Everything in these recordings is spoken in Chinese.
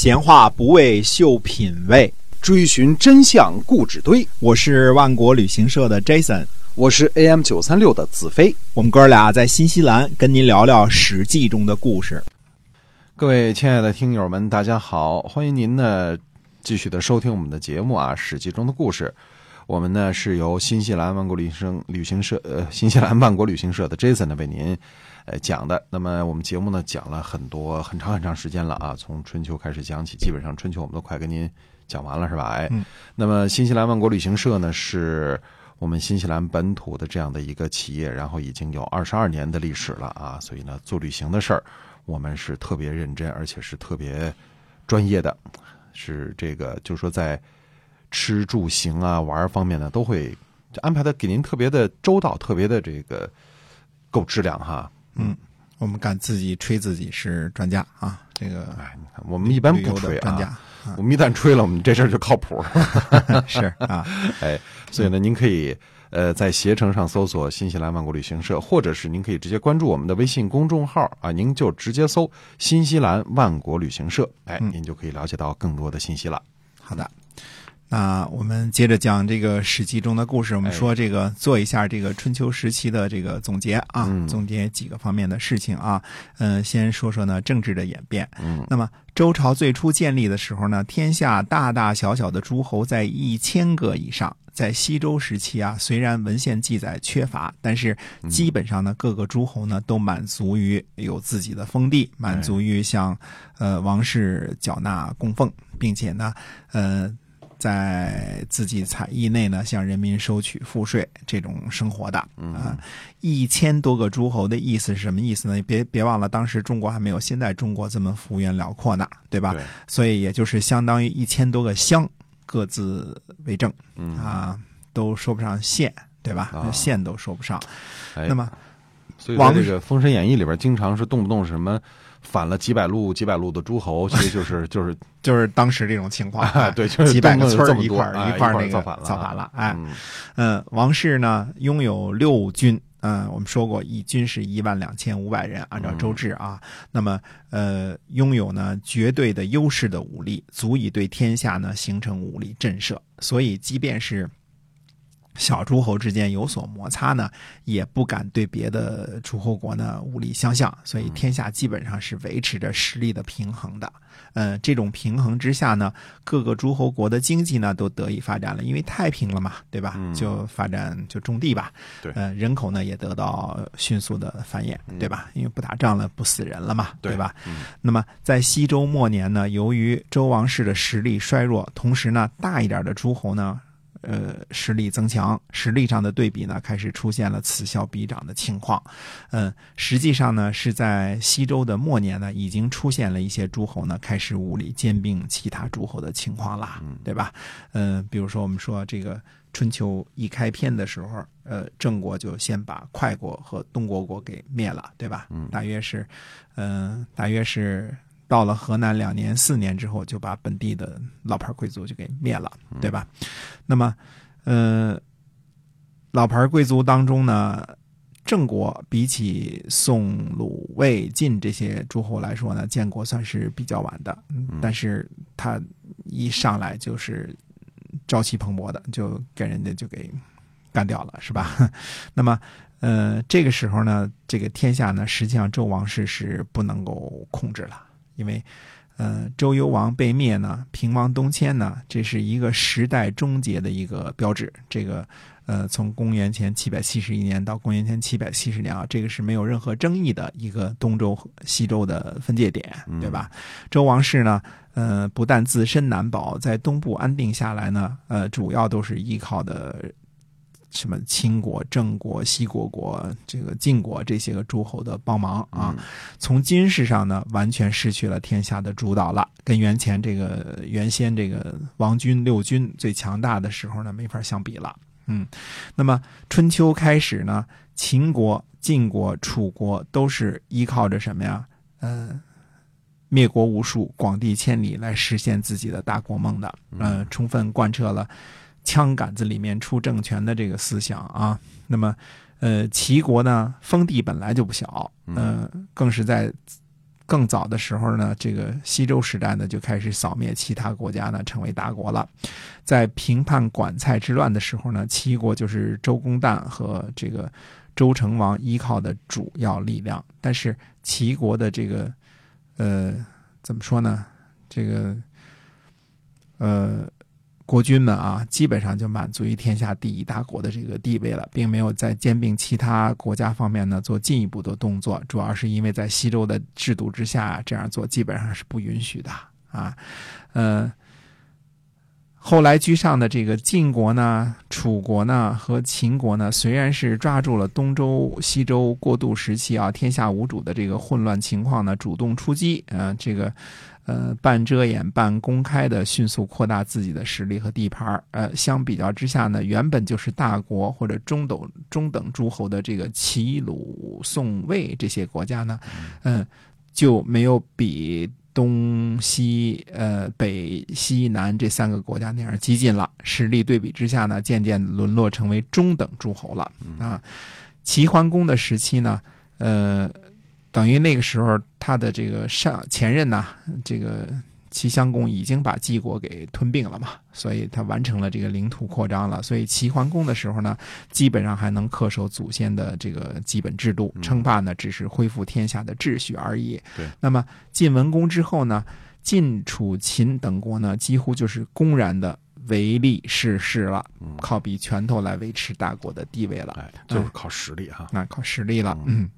闲话不为秀品味，追寻真相故纸堆。我是万国旅行社的 Jason，我是 AM 九三六的子飞。我们哥俩在新西兰跟您聊聊《史记》中的故事。各位亲爱的听友们，大家好，欢迎您呢继续的收听我们的节目啊，《史记》中的故事。我们呢是由新西兰万国旅行旅行社呃，新西兰万国旅行社的 Jason 呢为您呃讲的。那么我们节目呢讲了很多很长很长时间了啊，从春秋开始讲起，基本上春秋我们都快跟您讲完了是吧？哎，那么新西兰万国旅行社呢是我们新西兰本土的这样的一个企业，然后已经有二十二年的历史了啊，所以呢做旅行的事儿我们是特别认真，而且是特别专业的，是这个就是说在。吃住行啊，玩方面呢，都会安排的给您特别的周到，特别的这个够质量哈。嗯，我们敢自己吹自己是专家啊，这个哎，你看我们一般不吹啊，我们一旦吹了，我们这事儿就靠谱。是啊，哎，所以呢，您可以呃在携程上搜索新西兰万国旅行社，或者是您可以直接关注我们的微信公众号啊，您就直接搜新西兰万国旅行社，哎，您就可以了解到更多的信息了。好的。那我们接着讲这个《史记》中的故事。我们说这个做一下这个春秋时期的这个总结啊，总结几个方面的事情啊。嗯，先说说呢政治的演变。嗯，那么周朝最初建立的时候呢，天下大大小小的诸侯在一千个以上。在西周时期啊，虽然文献记载缺乏，但是基本上呢，各个诸侯呢都满足于有自己的封地，满足于向呃王室缴纳供奉，并且呢，呃。在自己采邑内呢，向人民收取赋税，这种生活的啊，一千多个诸侯的意思是什么意思呢？别别忘了，当时中国还没有现在中国这么幅员辽阔呢，对吧？所以也就是相当于一千多个乡，各自为政，啊，都说不上县，对吧？县都说不上。那么，所以这个《封神演义》里边经常是动不动什么。反了几百路几百路的诸侯，其实就是 就是就是当时这种情况，对，就是几百个村一块一块那个造反了，造反了，哎，嗯，王室呢拥有六军，嗯，我们说过一军是一万两千五百人，按照周制啊，那么呃，拥有呢绝对的优势的武力，足以对天下呢形成武力震慑，所以即便是。小诸侯之间有所摩擦呢，也不敢对别的诸侯国呢武力相向，所以天下基本上是维持着实力的平衡的。嗯，这种平衡之下呢，各个诸侯国的经济呢都得以发展了，因为太平了嘛，对吧？就发展就种地吧。对，呃，人口呢也得到迅速的繁衍，对吧？因为不打仗了，不死人了嘛，对吧？那么在西周末年呢，由于周王室的实力衰弱，同时呢，大一点的诸侯呢。呃，实力增强，实力上的对比呢，开始出现了此消彼长的情况。嗯，实际上呢，是在西周的末年呢，已经出现了一些诸侯呢，开始武力兼并其他诸侯的情况啦，对吧？嗯，比如说我们说这个春秋一开篇的时候，呃，郑国就先把快国和东国国给灭了，对吧？嗯，大约是，嗯，大约是。到了河南两年、四年之后，就把本地的老牌贵族就给灭了，对吧？那么，呃，老牌贵族当中呢，郑国比起宋、鲁、魏、晋这些诸侯来说呢，建国算是比较晚的，但是他一上来就是朝气蓬勃的，就给人家就给干掉了，是吧？那么，呃，这个时候呢，这个天下呢，实际上周王室是不能够控制了。因为，呃，周幽王被灭呢，平王东迁呢，这是一个时代终结的一个标志。这个，呃，从公元前七百七十一年到公元前七百七十年啊，这个是没有任何争议的一个东周和西周的分界点，对吧？周王室呢，呃，不但自身难保，在东部安定下来呢，呃，主要都是依靠的。什么秦国、郑国、西国国、这个晋国这些个诸侯的帮忙啊，从军事上呢，完全失去了天下的主导了，跟原前这个原先这个王军六军最强大的时候呢，没法相比了。嗯，那么春秋开始呢，秦国、晋国、楚国都是依靠着什么呀？呃，灭国无数、广地千里来实现自己的大国梦的，呃，充分贯彻了。枪杆子里面出政权的这个思想啊，那么，呃，齐国呢，封地本来就不小，嗯，更是在更早的时候呢，这个西周时代呢就开始扫灭其他国家呢，成为大国了。在平叛管蔡之乱的时候呢，齐国就是周公旦和这个周成王依靠的主要力量。但是齐国的这个呃怎么说呢？这个呃。国君们啊，基本上就满足于天下第一大国的这个地位了，并没有在兼并其他国家方面呢做进一步的动作。主要是因为在西周的制度之下，这样做基本上是不允许的啊。呃，后来居上的这个晋国呢、楚国呢和秦国呢，虽然是抓住了东周、西周过渡时期啊天下无主的这个混乱情况呢，主动出击啊，这个。呃，半遮掩、半公开的迅速扩大自己的实力和地盘呃，相比较之下呢，原本就是大国或者中等中等诸侯的这个齐、鲁、宋、魏这些国家呢，嗯，就没有比东西、呃北、西南这三个国家那样激进了。实力对比之下呢，渐渐沦落成为中等诸侯了。啊，齐桓公的时期呢，呃。等于那个时候，他的这个上前任呐，这个齐襄公已经把晋国给吞并了嘛，所以他完成了这个领土扩张了。所以齐桓公的时候呢，基本上还能恪守祖先的这个基本制度，称霸呢只是恢复天下的秩序而已。对。那么晋文公之后呢，晋、楚、秦等国呢，几乎就是公然的唯利是事了，靠比拳头来维持大国的地位了。哎，就是靠实力哈，那靠实力了，嗯。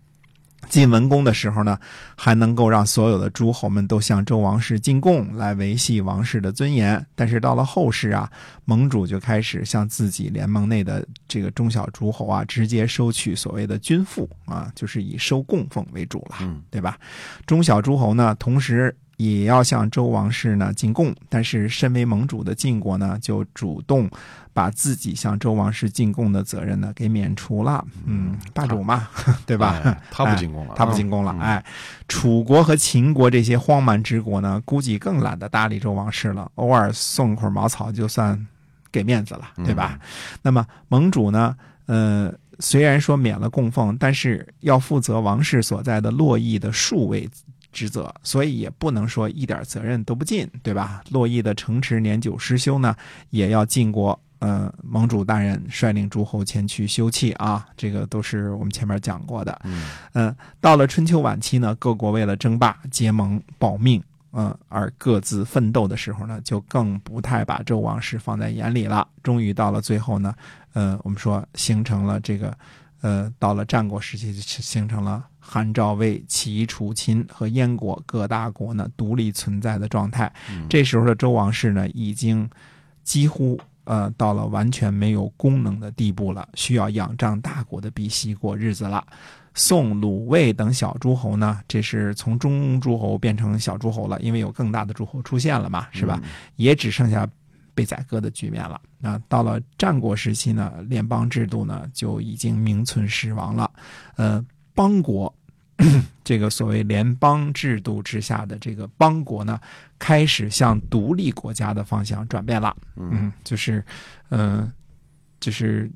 晋文公的时候呢，还能够让所有的诸侯们都向周王室进贡，来维系王室的尊严。但是到了后世啊，盟主就开始向自己联盟内的这个中小诸侯啊，直接收取所谓的军赋啊，就是以收供奉为主了，对吧？中小诸侯呢，同时。也要向周王室呢进贡，但是身为盟主的晋国呢，就主动把自己向周王室进贡的责任呢给免除了。嗯，霸主嘛，对吧？他不进贡了，他不进贡了。哎，楚国和秦国这些荒蛮之国呢，估计更懒得搭理周王室了，偶尔送块茅草就算给面子了，对吧？那么盟主呢，呃，虽然说免了供奉，但是要负责王室所在的洛邑的数位。职责，所以也不能说一点责任都不尽，对吧？洛邑的城池年久失修呢，也要晋国，呃，盟主大人率领诸侯前去修葺啊。这个都是我们前面讲过的。嗯，到了春秋晚期呢，各国为了争霸、结盟、保命，嗯，而各自奋斗的时候呢，就更不太把周王室放在眼里了。终于到了最后呢，呃，我们说形成了这个，呃，到了战国时期就形成了。韩赵魏齐楚秦和燕国各大国呢独立存在的状态，这时候的周王室呢已经几乎呃到了完全没有功能的地步了，需要仰仗大国的鼻息过日子了。宋、鲁、魏等小诸侯呢，这是从中诸侯变成小诸侯了，因为有更大的诸侯出现了嘛，是吧？也只剩下被宰割的局面了。那到了战国时期呢，联邦制度呢就已经名存实亡了，呃，邦国。这个所谓联邦制度之下的这个邦国呢，开始向独立国家的方向转变了。嗯，就是，嗯，就是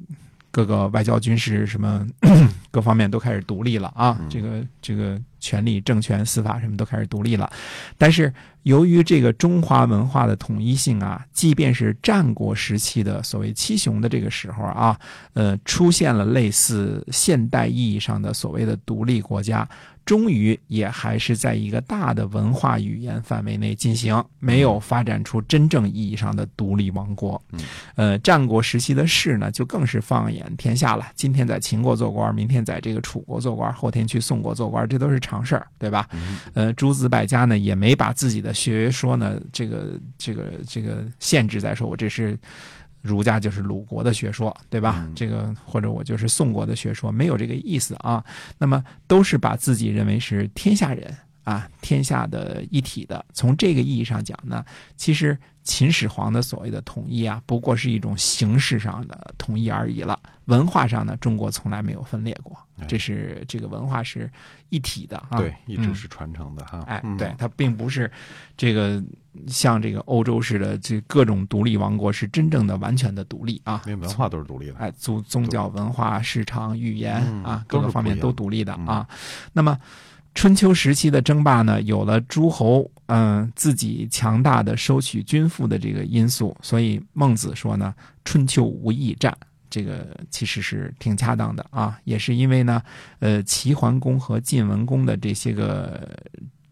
各个外交、军事什么 各方面都开始独立了啊。这个这个权力、政权、司法什么都开始独立了。但是由于这个中华文化的统一性啊，即便是战国时期的所谓七雄的这个时候啊，呃，出现了类似现代意义上的所谓的独立国家。终于也还是在一个大的文化语言范围内进行，没有发展出真正意义上的独立王国。呃，战国时期的士呢，就更是放眼天下了。今天在秦国做官，明天在这个楚国做官，后天去宋国做官，这都是常事儿，对吧？呃，诸子百家呢，也没把自己的学说呢，这个这个这个限制在说，我这是。儒家就是鲁国的学说，对吧？这个或者我就是宋国的学说，没有这个意思啊。那么都是把自己认为是天下人啊，天下的一体的。从这个意义上讲呢，其实秦始皇的所谓的统一啊，不过是一种形式上的统一而已了。文化上呢，中国从来没有分裂过，这是这个文化是一体的啊，对，一直是传承的哈。哎，对，它并不是这个像这个欧洲似的，这各种独立王国是真正的完全的独立啊。那文化都是独立的，哎，宗宗教、文化、市场、语言啊，各个方面都独立的啊。那么，春秋时期的争霸呢，有了诸侯嗯、自己强大的收取军赋的这个因素，所以孟子说呢，春秋无义战。这个其实是挺恰当的啊，也是因为呢，呃，齐桓公和晋文公的这些个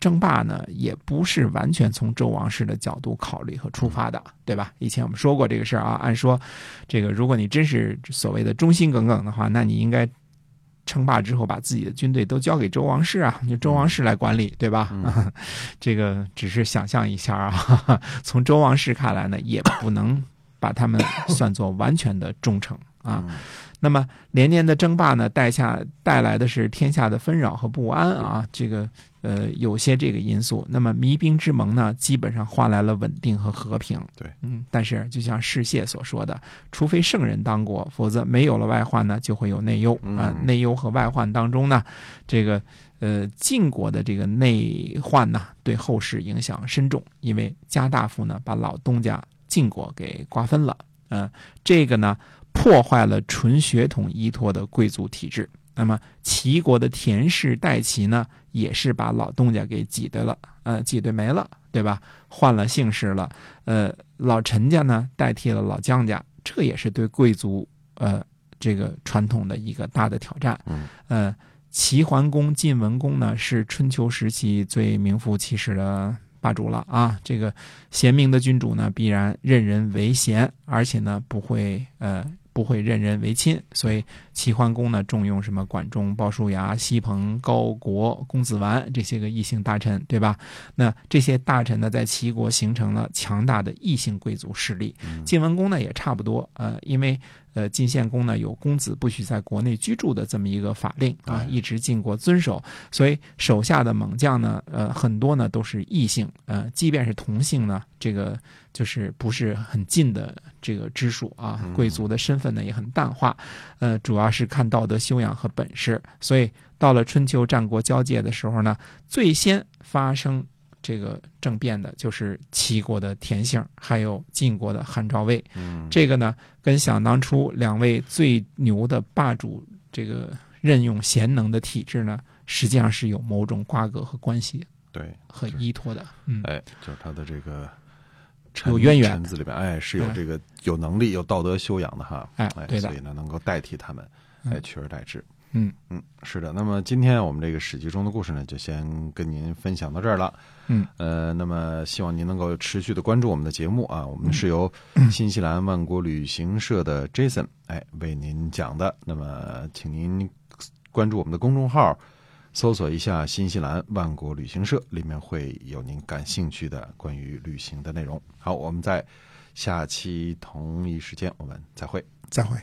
争霸呢，也不是完全从周王室的角度考虑和出发的，对吧？以前我们说过这个事儿啊，按说，这个如果你真是所谓的忠心耿耿的话，那你应该称霸之后把自己的军队都交给周王室啊，就周王室来管理，对吧？这个只是想象一下啊，从周王室看来呢，也不能把他们算作完全的忠诚啊。那么连年的争霸呢，带下带来的是天下的纷扰和不安啊，这个呃有些这个因素。那么弭兵之盟呢，基本上换来了稳定和和平。对，嗯，但是就像世谢所说的，除非圣人当国，否则没有了外患呢，就会有内忧啊、内忧和外患当中呢，这个呃晋国的这个内患呢，对后世影响深重，因为家大夫呢把老东家晋国给瓜分了，嗯、这个呢。破坏了纯血统依托的贵族体制。那么齐国的田氏代齐呢，也是把老东家给挤兑了，呃，挤兑没了，对吧？换了姓氏了，呃，老陈家呢代替了老姜家，这也是对贵族呃这个传统的一个大的挑战。嗯，呃，齐桓公、晋文公呢是春秋时期最名副其实的霸主了啊！这个贤明的君主呢，必然任人唯贤，而且呢不会呃。不会任人唯亲，所以齐桓公呢重用什么管仲、鲍叔牙、西彭、高国、公子完这些个异姓大臣，对吧？那这些大臣呢，在齐国形成了强大的异姓贵族势力。晋文公呢也差不多，呃，因为呃晋献公呢有公子不许在国内居住的这么一个法令啊，一直晋国遵守，所以手下的猛将呢，呃，很多呢都是异姓，呃，即便是同姓呢，这个就是不是很近的这个支属啊，贵族的身份呢也很淡化，呃，主要是看道德修养和本事，所以到了春秋战国交界的时候呢，最先发生。这个政变的就是齐国的田姓，还有晋国的韩昭魏。嗯，这个呢，跟想当初两位最牛的霸主这个任用贤能的体制呢，实际上是有某种瓜葛和关系对，和依托的。嗯，哎，就是他的这个臣有渊源臣子里边，哎，是有哎这个有能力、有道德修养的哈，哎对的所以呢，能够代替他们，嗯哎，取而代之。嗯嗯，是的。那么今天我们这个史记中的故事呢，就先跟您分享到这儿了。嗯，呃，那么希望您能够持续的关注我们的节目啊。我们是由 新西兰万国旅行社的 Jason 哎为您讲的。那么，请您关注我们的公众号，搜索一下“新西兰万国旅行社”，里面会有您感兴趣的关于旅行的内容。好，我们在下期同一时间我们再会。再会。